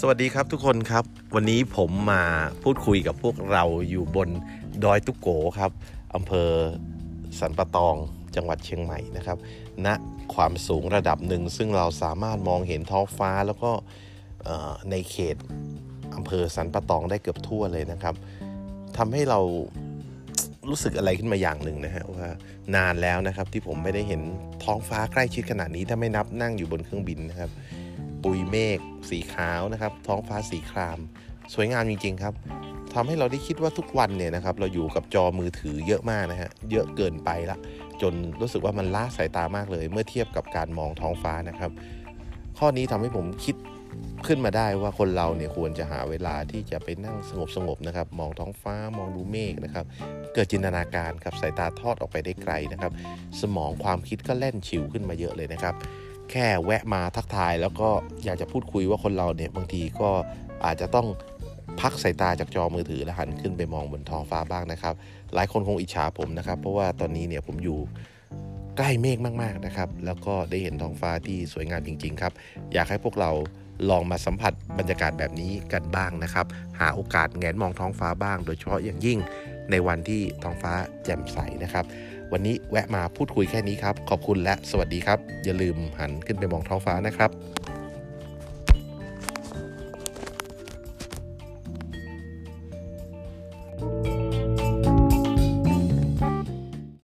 สวัสดีครับทุกคนครับ วันนี้ผมมาพูดคุยกับพวกเราอยู่บนดอยตุกโกครับอำเภอสันปะตองจังหวัดเชียงใหม่นะครับณความสูงระดับหนึ่ง ซึ่งเราสามารถมองเห็นท้องฟ้าแล้วก็ในเขตอำเภอสันปะตองได้เกือบทั่วเลยนะครับทำให้เรารู้สึกอะไรขึ้นมาอย่างหนึ่งนะฮะว่านานแล้วนะครับที่ผมไม่ได้เห็นท้องฟ้าใกล้ชิดขนาดนี้ถ้าไม่นับนั่งอยู่บนเครื่องบินนะครับ ปุยเมฆสีขาวนะครับ ท้องฟ้าสีคราม สวยงามจริง ๆ ครับทำให้เราได้คิดว่าทุกวันเนี่ยนะครับเราอยู่กับจอมือถือเยอะมากนะฮะเยอะเกินไปละจนรู้สึกว่ามันล้าสายตามากเลย เมื่อเทียบกับการมองท้องฟ้านะครับ ข้อนี้ทำให้ผมคิดขึ้นมาได้ว่าคนเราเนี่ยควรจะหาเวลาที่จะไปนั่งสงบๆนะครับ มองท้องฟ้ามองดูเมฆนะครับ เกิดจินตนาการครับสายตาทอดออกไปได้ไกลนะครับ สมองความคิดก็แล่นฉิวขึ้นมาเยอะเลยนะครับ แค่แวะมาทักทาย แล้วก็อยากจะพูดคุยว่าคนเราเนี่ยบางทีก็อาจจะต้องพักสายตาจากจอมือถือแล้วหันขึ้นไปมองบนท้องฟ้าบ้างนะครับ หลายคนคงอิจฉาผมนะครับ เพราะว่าตอนนี้เนี่ยผมอยู่ใกล้เมฆมากๆนะครับ แล้วก็ได้เห็นท้องฟ้าที่สวยงามจริง ๆ ครับ อยากให้พวกเราลองมาสัมผัสบรรยากาศแบบนี้กันบ้างนะครับ หาโอกาสแงนมองท้องฟ้าบ้าง โดยเฉพาะอย่างยิ่ง ในวันที่ท้องฟ้าแจ่มใสนะครับ วันนี้แวะมาพูดคุยแค่นี้ครับ ขอบคุณและสวัสดีครับ อย่าลืมหันขึ้นไปมองท้องฟ้านะครับ